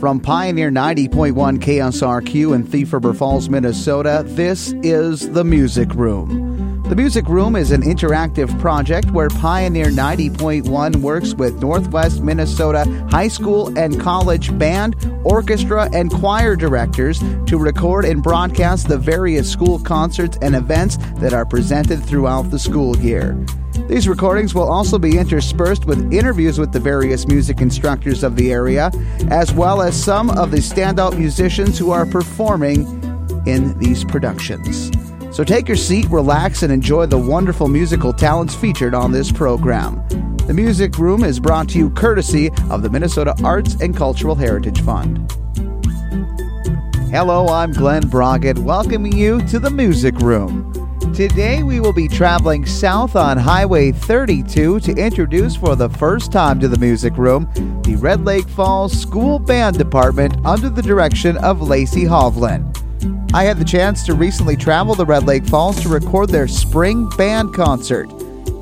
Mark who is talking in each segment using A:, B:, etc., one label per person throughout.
A: From Pioneer 90.1 KSRQ in Thief River Falls, Minnesota, this is The Music Room. The Music Room is an interactive project where Pioneer 90.1 works with Northwest Minnesota high school and college band, orchestra, and choir directors to record and broadcast the various school concerts and events that are presented throughout the school year. These recordings will also be interspersed with interviews with the various music instructors of the area, as well as some of the standout musicians who are performing in these productions. So take your seat, relax, and enjoy the wonderful musical talents featured on this program. The Music Room is brought to you courtesy of the Minnesota Arts and Cultural Heritage Fund. Hello, I'm Glenn Broggett, welcoming you to the Music Room. Today we will be traveling south on Highway 32 to introduce for the first time to the Music Room the Red Lake Falls School Band Department under the direction of Lacie Hovland. I had the chance to recently travel to Red Lake Falls to record their spring band concert.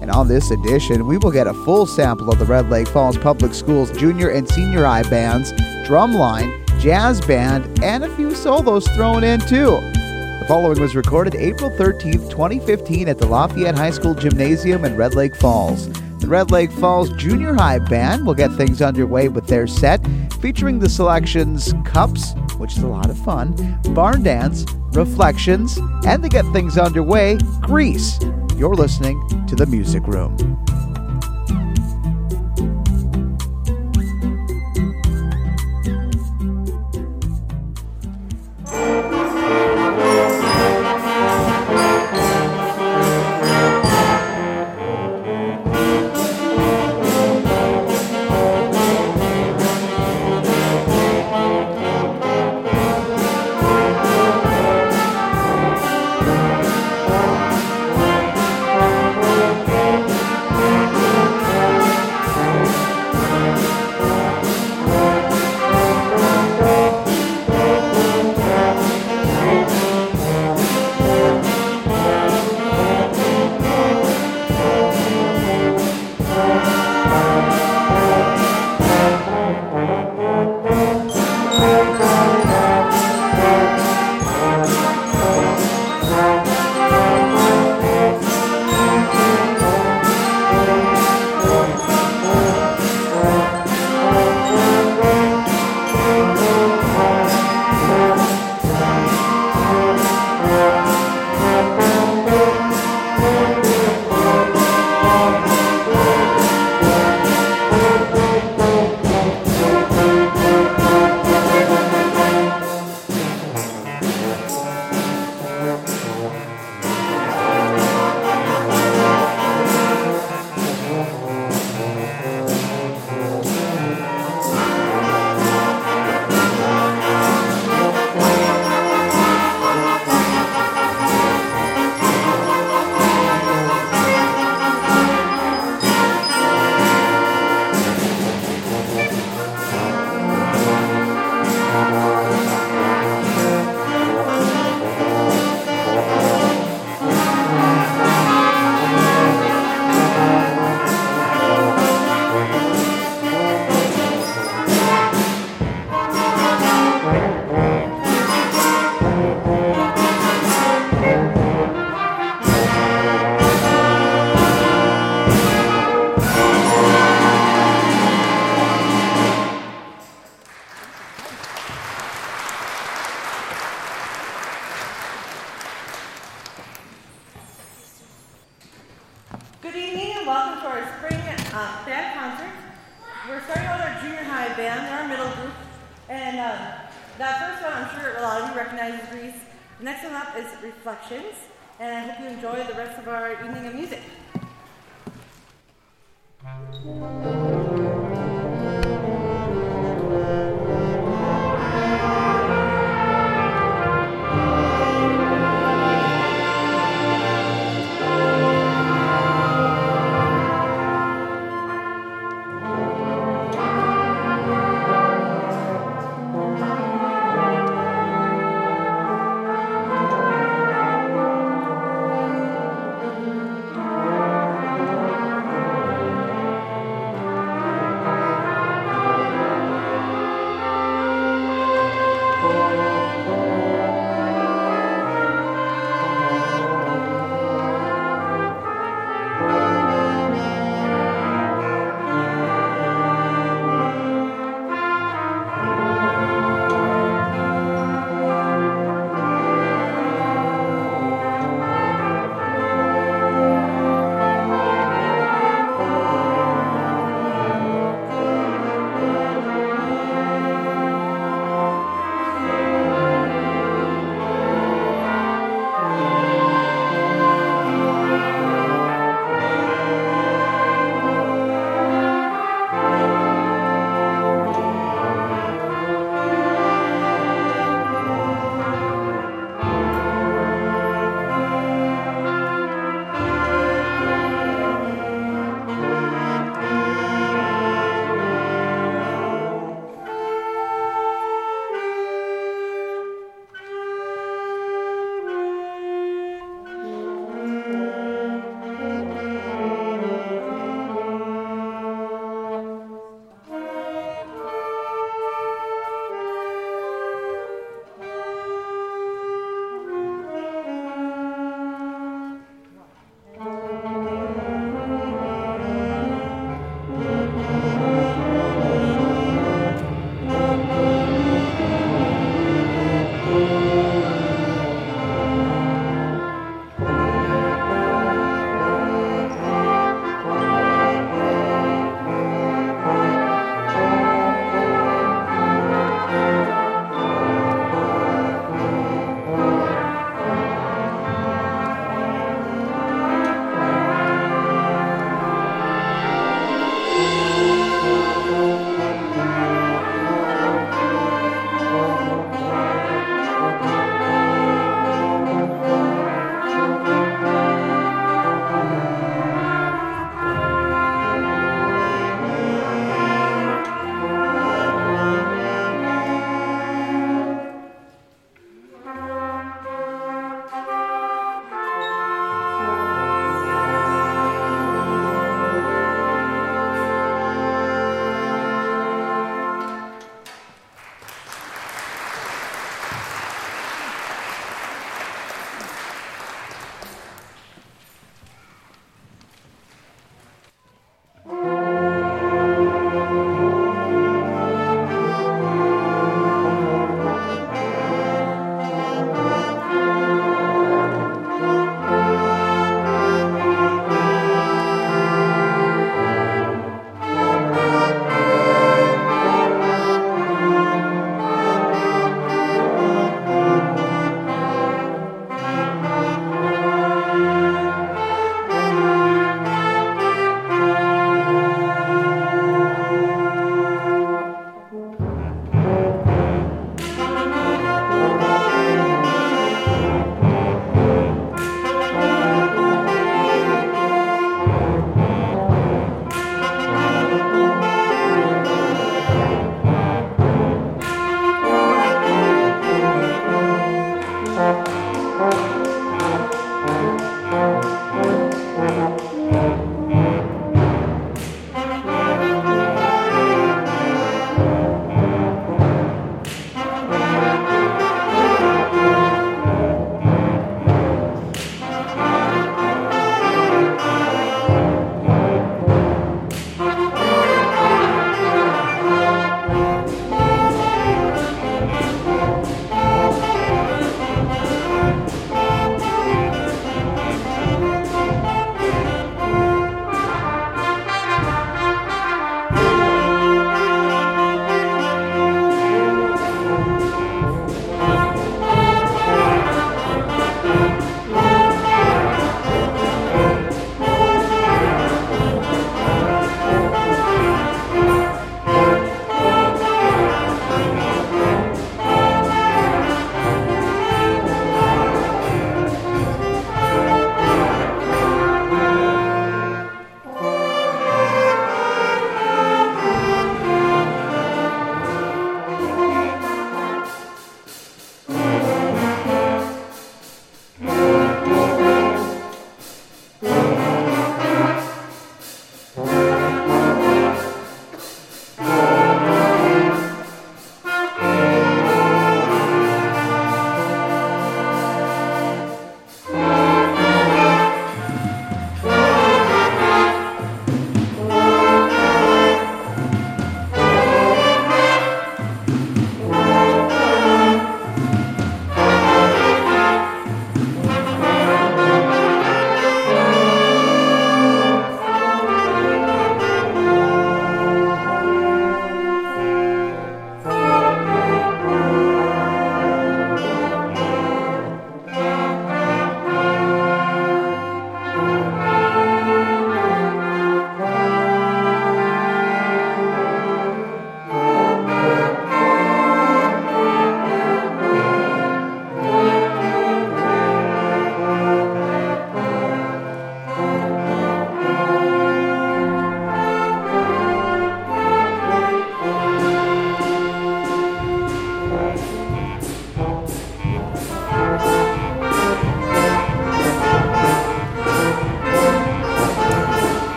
A: And on this edition, we will get a full sample of the Red Lake Falls Public Schools junior and senior high bands, drumline, jazz band, and a few solos thrown in too. The following was recorded April 13th, 2015 at the Lafayette High School Gymnasium in Red Lake Falls. The Red Lake Falls Junior High Band will get things underway with their set featuring the selections Cups, which is a lot of fun, Barn Dance, Reflections, and to get things underway, Grease. You're listening to The Music Room. enjoy the rest of our evening of music.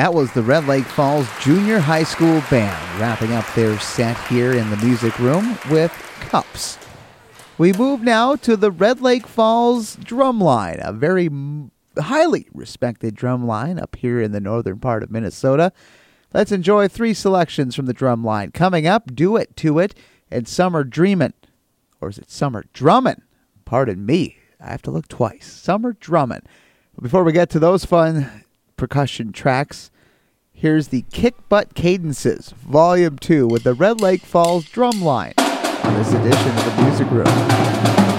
A: That was the Red Lake Falls Junior High School Band wrapping up their set here in the music room with Cups. We move now to the Red Lake Falls Drumline, a very highly respected drumline up here in the northern part of Minnesota. Let's enjoy three selections from the drumline. Coming up, Do It To It and Summer Dreamin'. Or is it Summer Drummin'? Pardon me. I have to look twice. Summer Drummin'. Before we get to those fun percussion tracks, here's the Kick Butt Cadences, Volume 2, with the Red Lake Falls Drumline on this edition of the Music Room.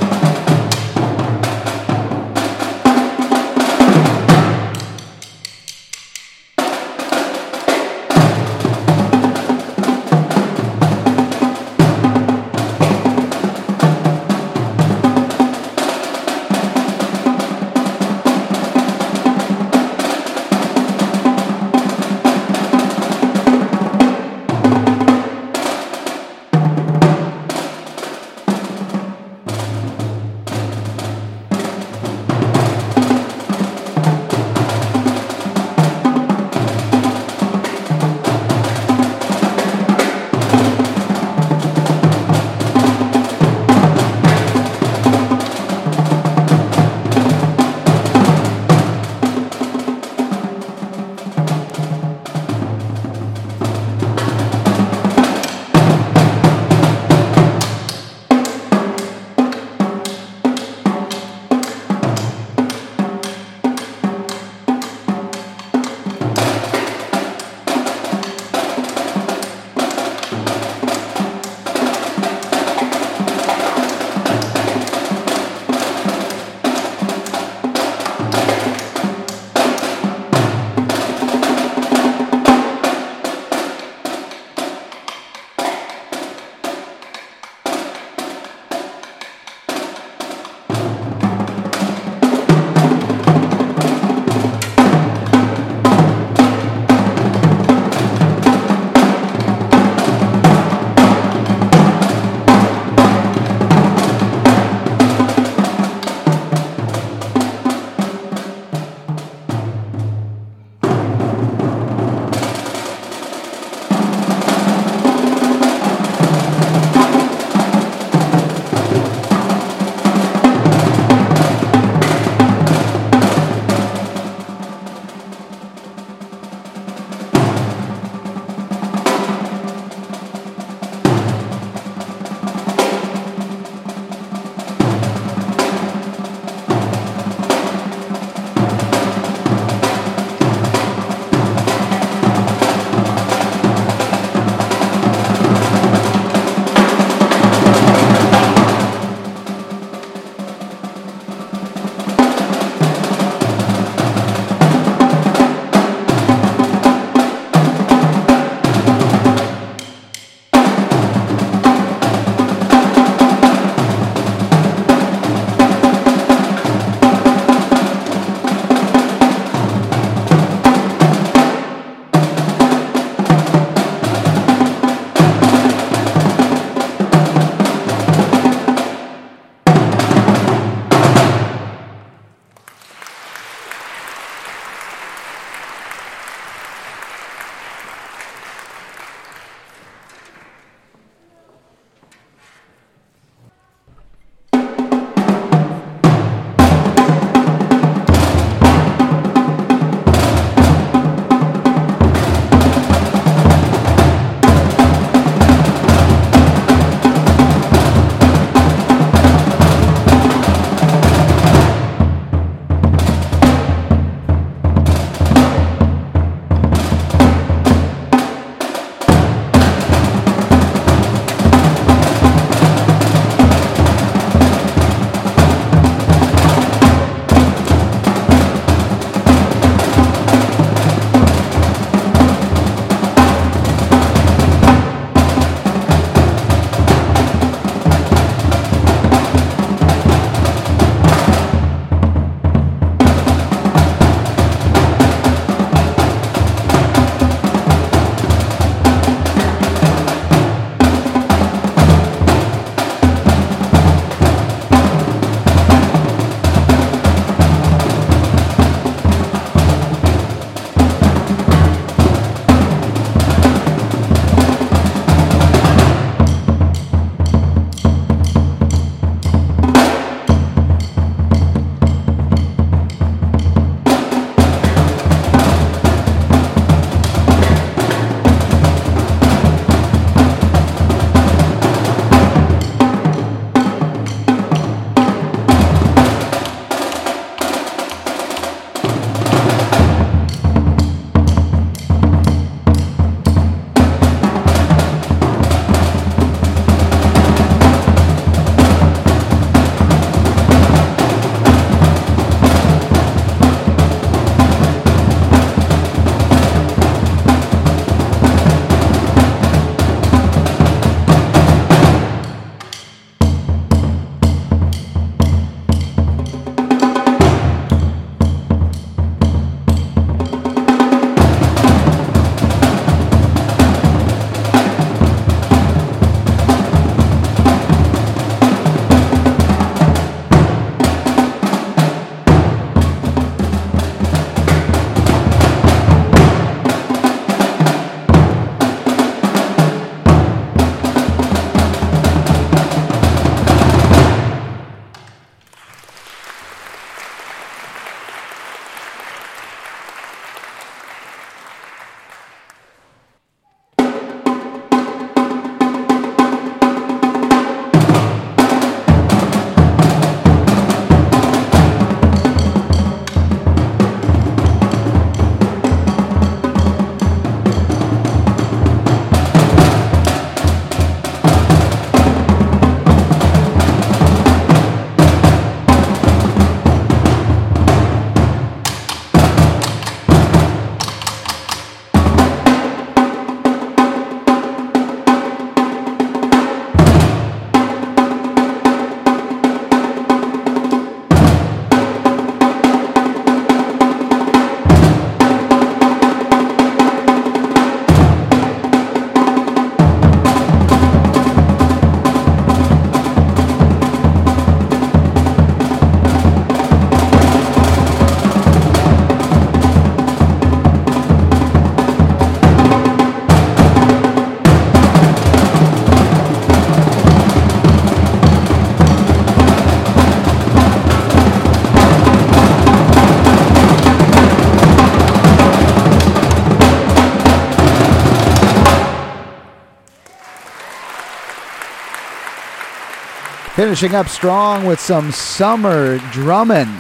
A: Finishing up strong with some summer drumming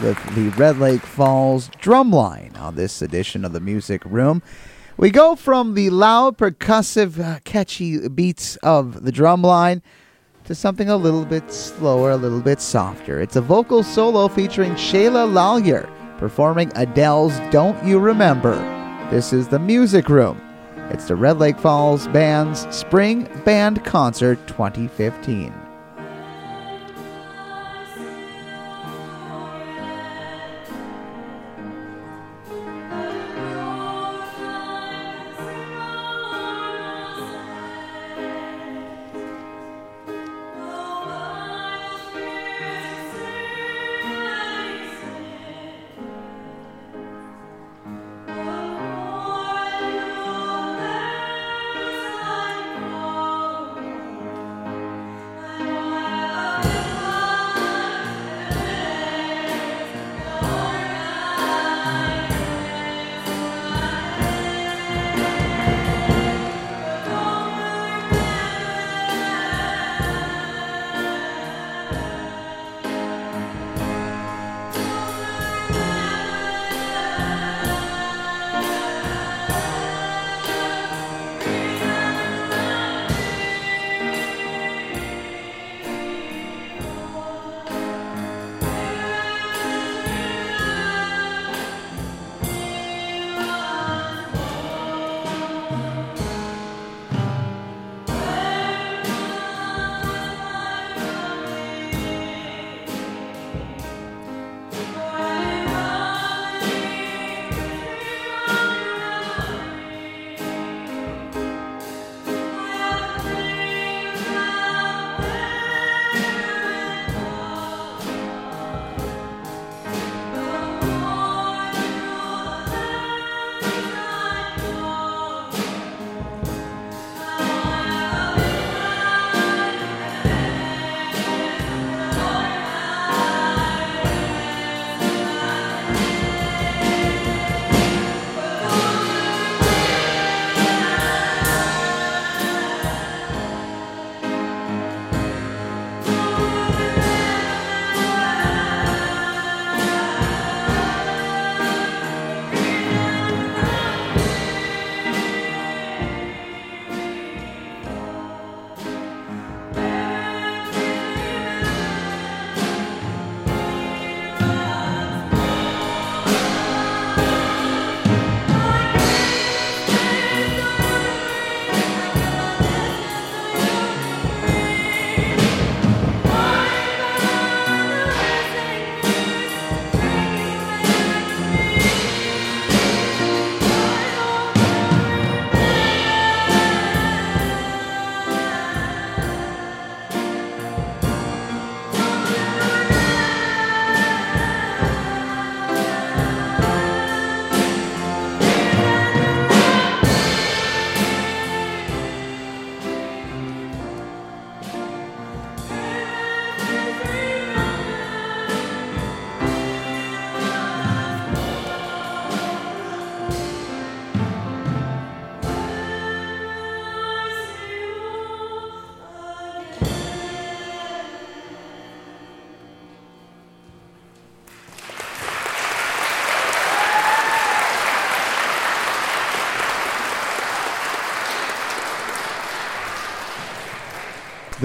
A: with the Red Lake Falls drumline on this edition of the Music Room. We go from the loud, percussive, uh, catchy beats of the drumline to something a little bit slower, a little bit softer. It's a vocal solo featuring Shayla Lallier performing Adele's Don't You Remember. This is the Music Room. It's the Red Lake Falls Band's Spring Band Concert 2015.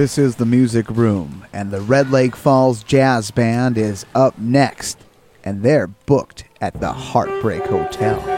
A: This is the Music Room, and the Red Lake Falls Jazz Band is up next, and they're booked at the Heartbreak Hotel.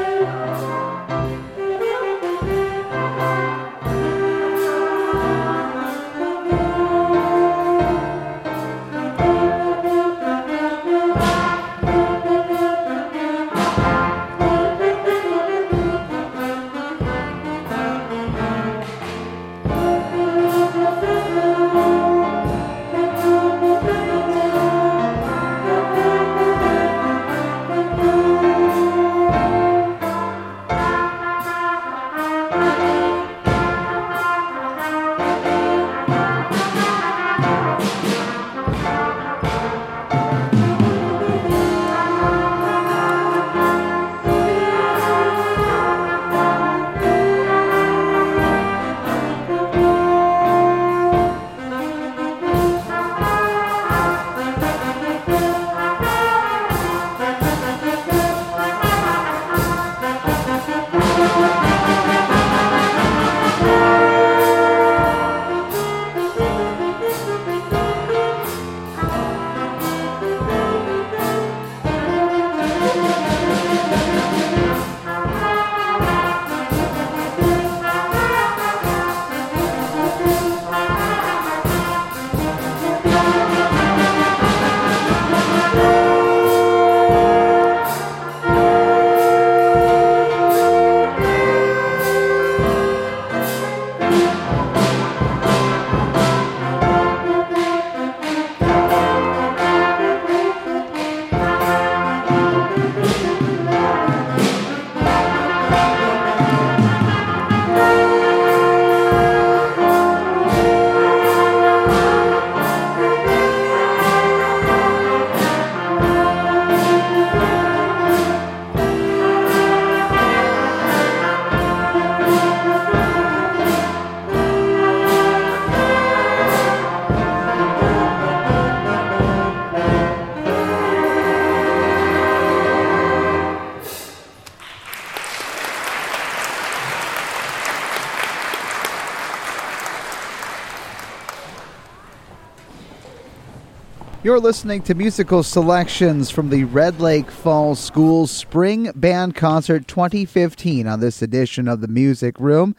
A: You're listening to musical selections from the Red Lake Falls School Spring Band Concert 2015 on this edition of the Music Room.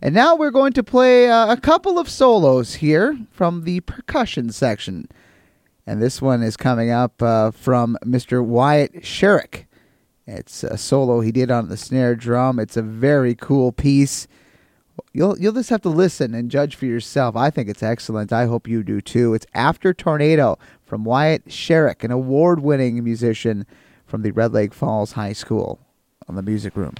A: And now we're going to play uh, a couple of solos here from the percussion section. And this one is coming up uh, from Mr. Wyatt Sherrick. It's a solo he did on the snare drum. It's a very cool piece. You'll you'll just have to listen and judge for yourself. I think it's excellent. I hope you do too. It's After Tornado from Wyatt Sherrick, an award-winning musician from the Red Lake Falls High School on the Music Room.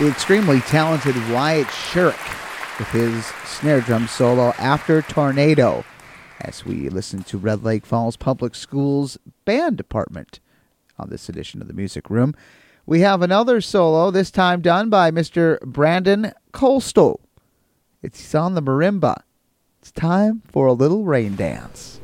A: The extremely talented Wyatt Sherrick with his snare drum solo after Tornado as we listen to Red Lake Falls Public Schools Band Department on this edition of the Music Room. We have another solo, this time done by Mr. Brandon Colstow. It's on the marimba. It's time for a little rain dance.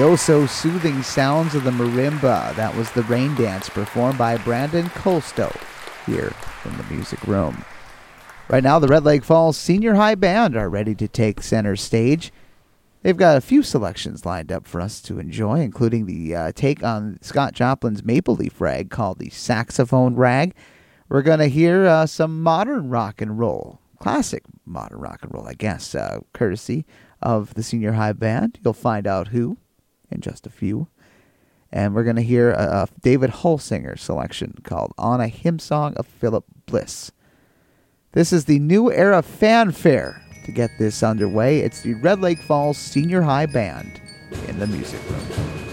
A: The oh so soothing sounds of the marimba. That was the rain dance performed by Brandon Colstow here in the music room. Right now, the Red Lake Falls Senior High Band are ready to take center stage. They've got a few selections lined up for us to enjoy, including the uh, take on Scott Joplin's Maple Leaf rag called the Saxophone Rag. We're going to hear uh, some modern rock and roll, classic modern rock and roll, I guess, uh, courtesy of the Senior High Band. You'll find out who in just a few. And we're going to hear a, a David Holsinger selection called On a Hymn Song of Philip Bliss. This is the New Era Fanfare. To get this underway, it's the Red Lake Falls Senior High Band in the music room.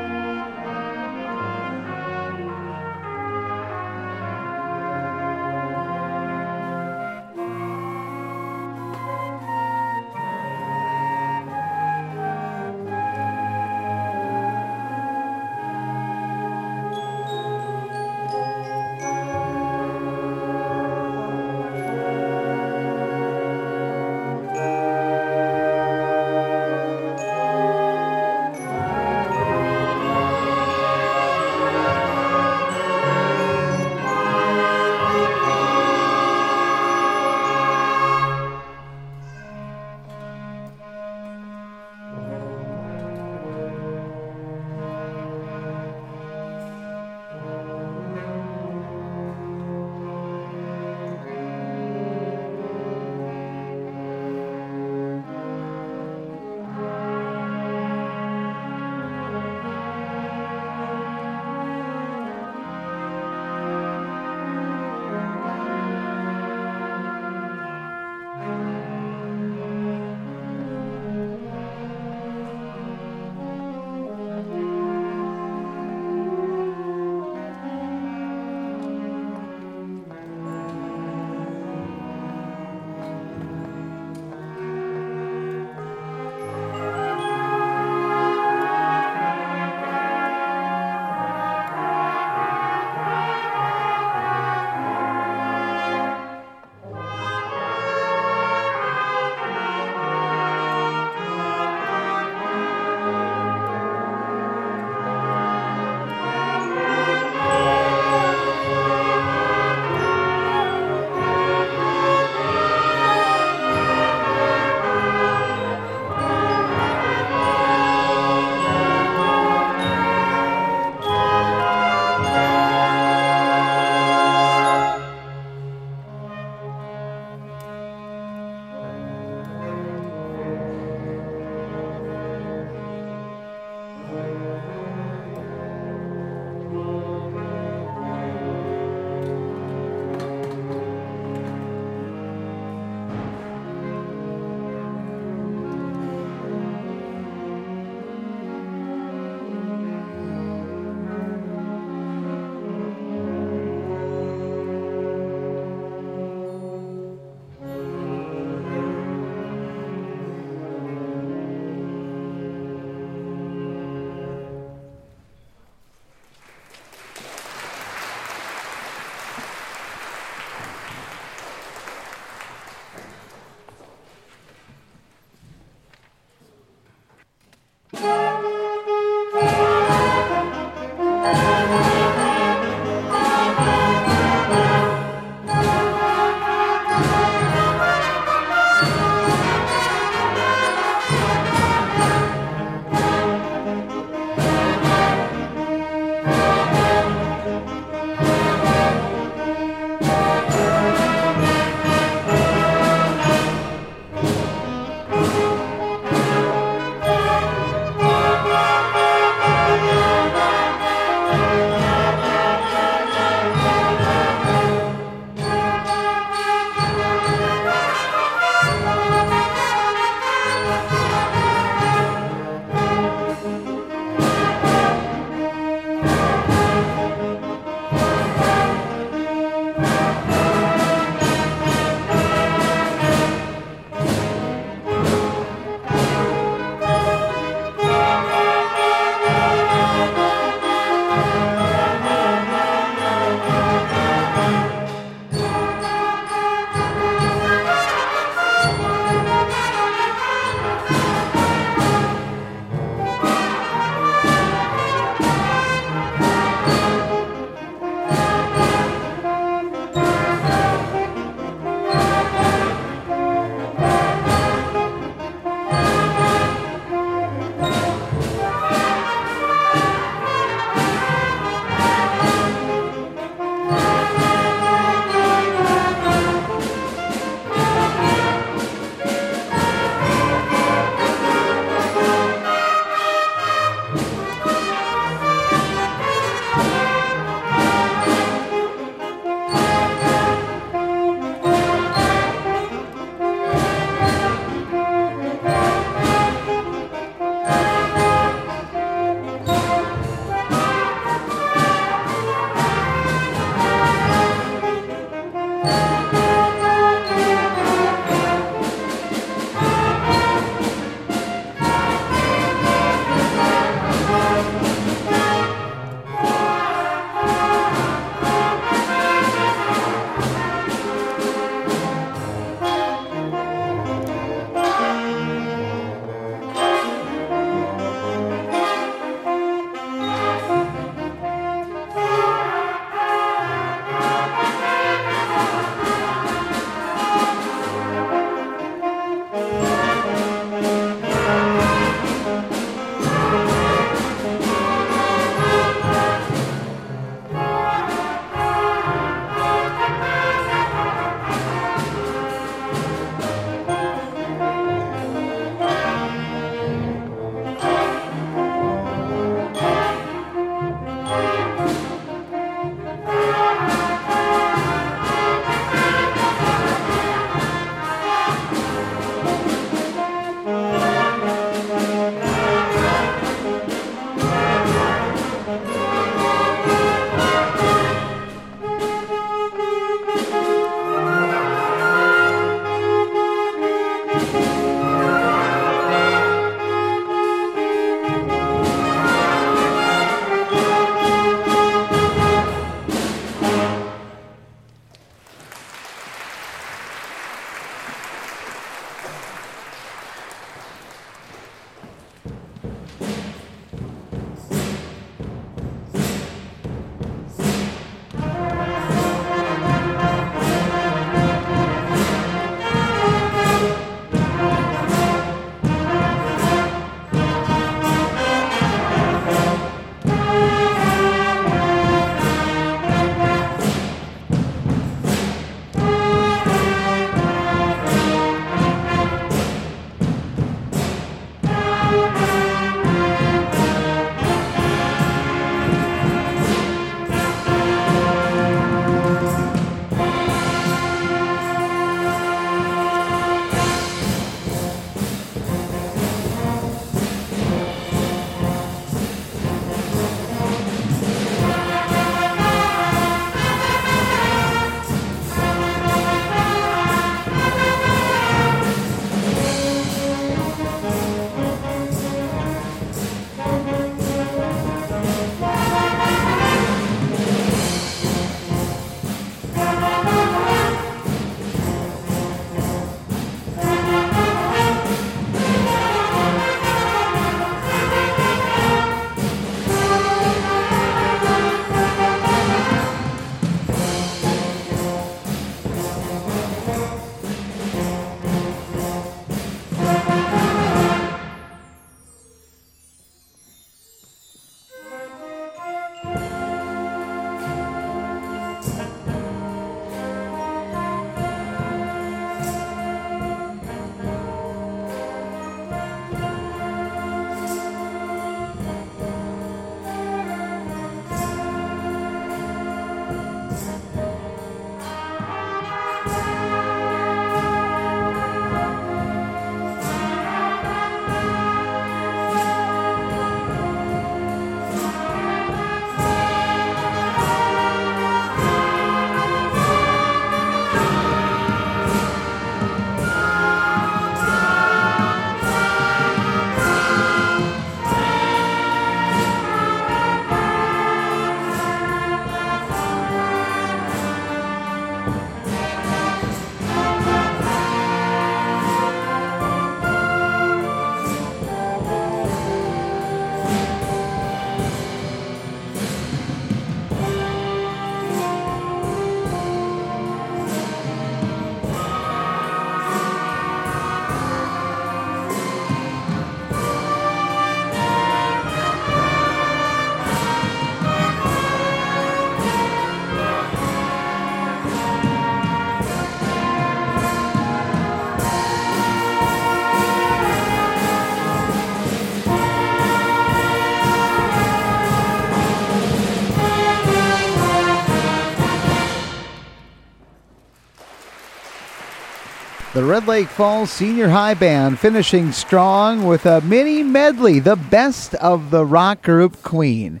A: The Red Lake Falls Senior High Band finishing strong with a mini medley, the best of the rock group Queen,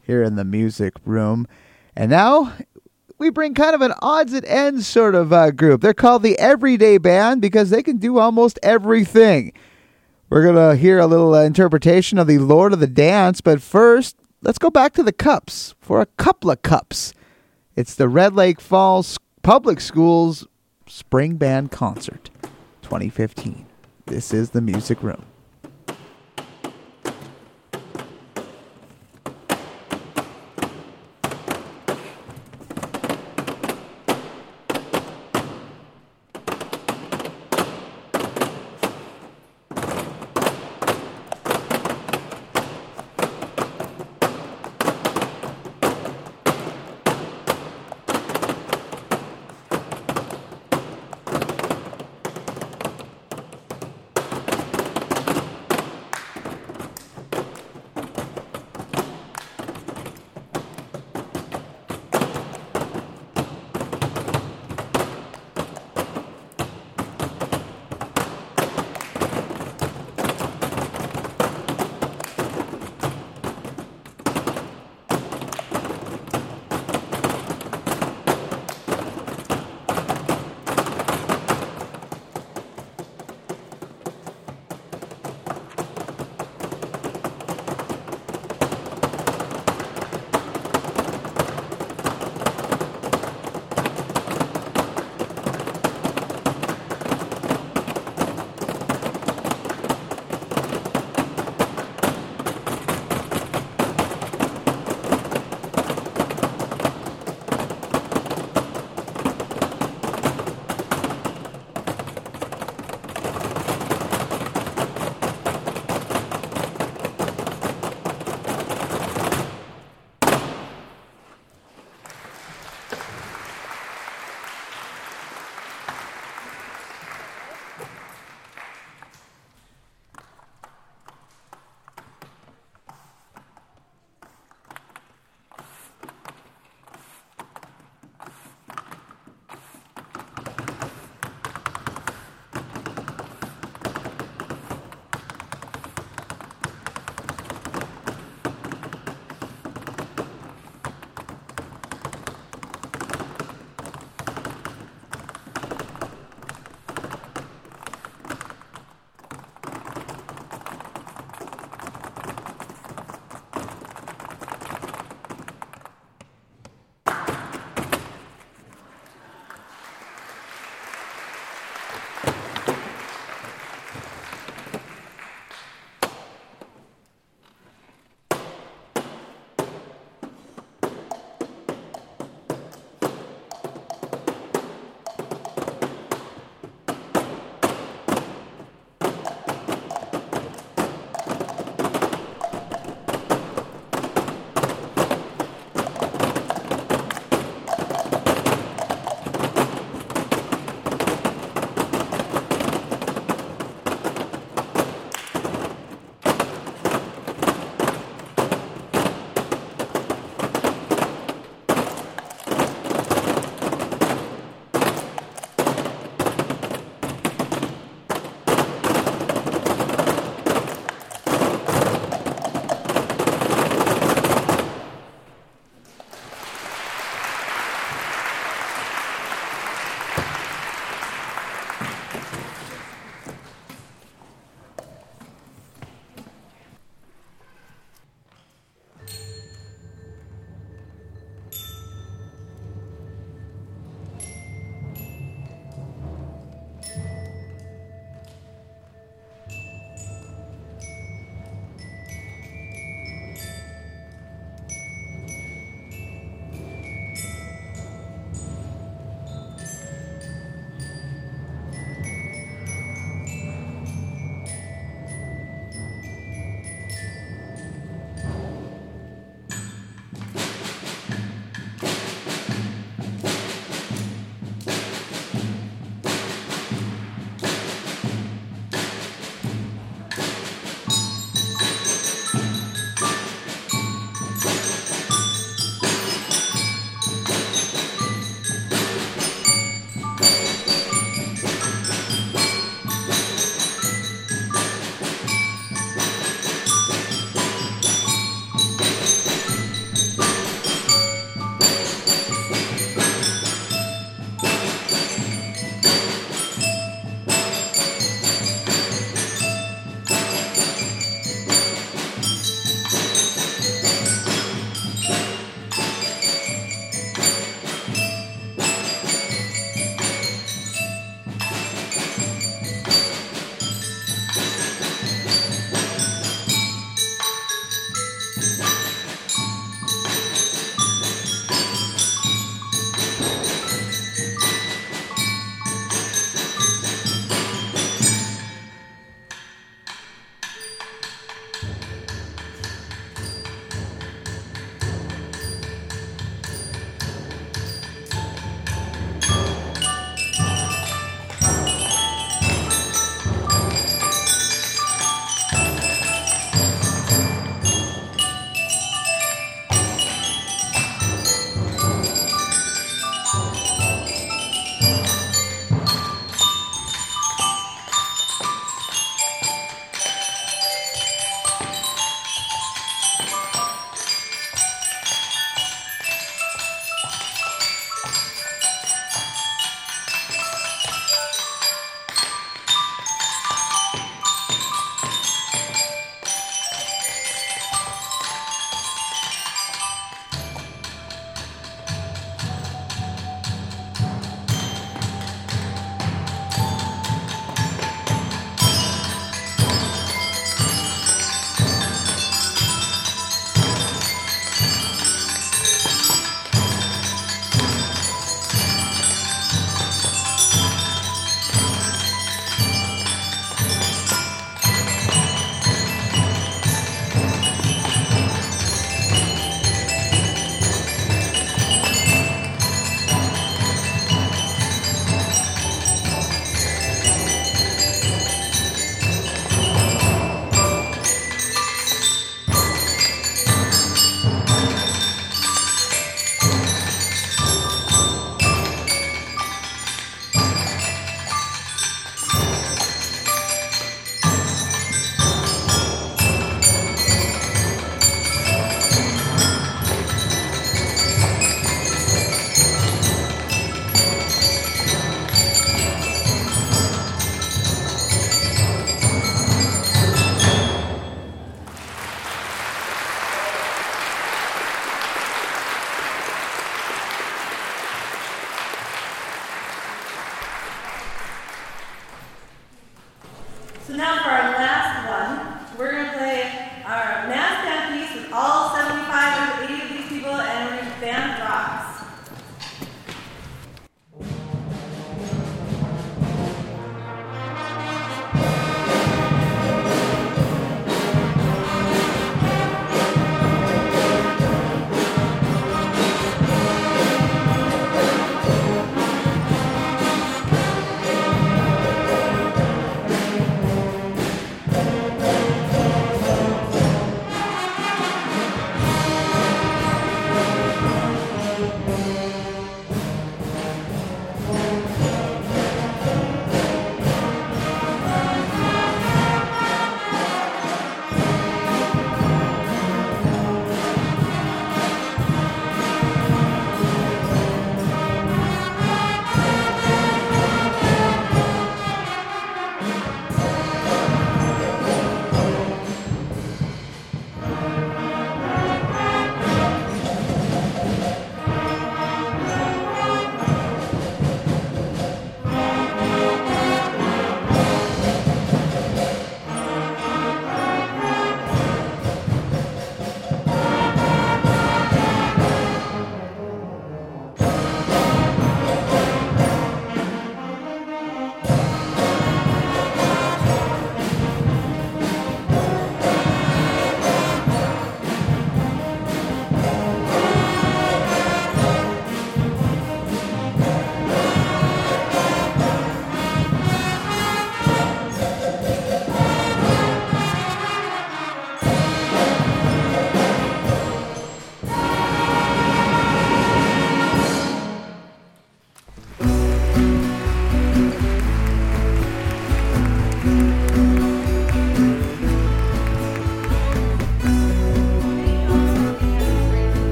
A: here in the music room. And now we bring kind of an odds and ends sort of uh, group. They're called the Everyday Band because they can do almost everything. We're going to hear a little uh, interpretation of the Lord of the Dance, but first, let's go back to the cups for a couple of cups. It's the Red Lake Falls Public Schools Spring Band Concert 2015. This is the Music Room.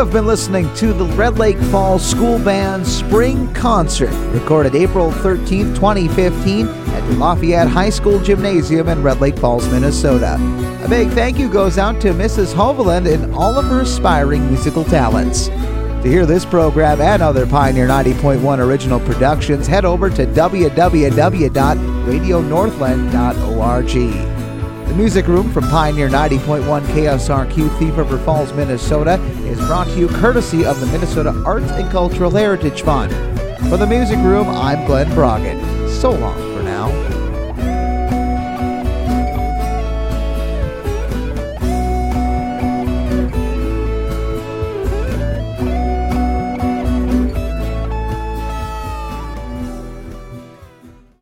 A: Have been listening to the Red Lake Falls School Band Spring Concert, recorded April 13, 2015, at the Lafayette High School Gymnasium in Red Lake Falls, Minnesota. A big thank you goes out to Mrs. Hovland and all of her aspiring musical talents. To hear this program and other Pioneer 90.1 original productions, head over to www.radionorthland.org. The Music Room from Pioneer 90.1 KSRQ Thief River Falls, Minnesota brought to you courtesy of the Minnesota Arts and Cultural Heritage Fund. For the Music Room, I'm Glenn Brogan. So long.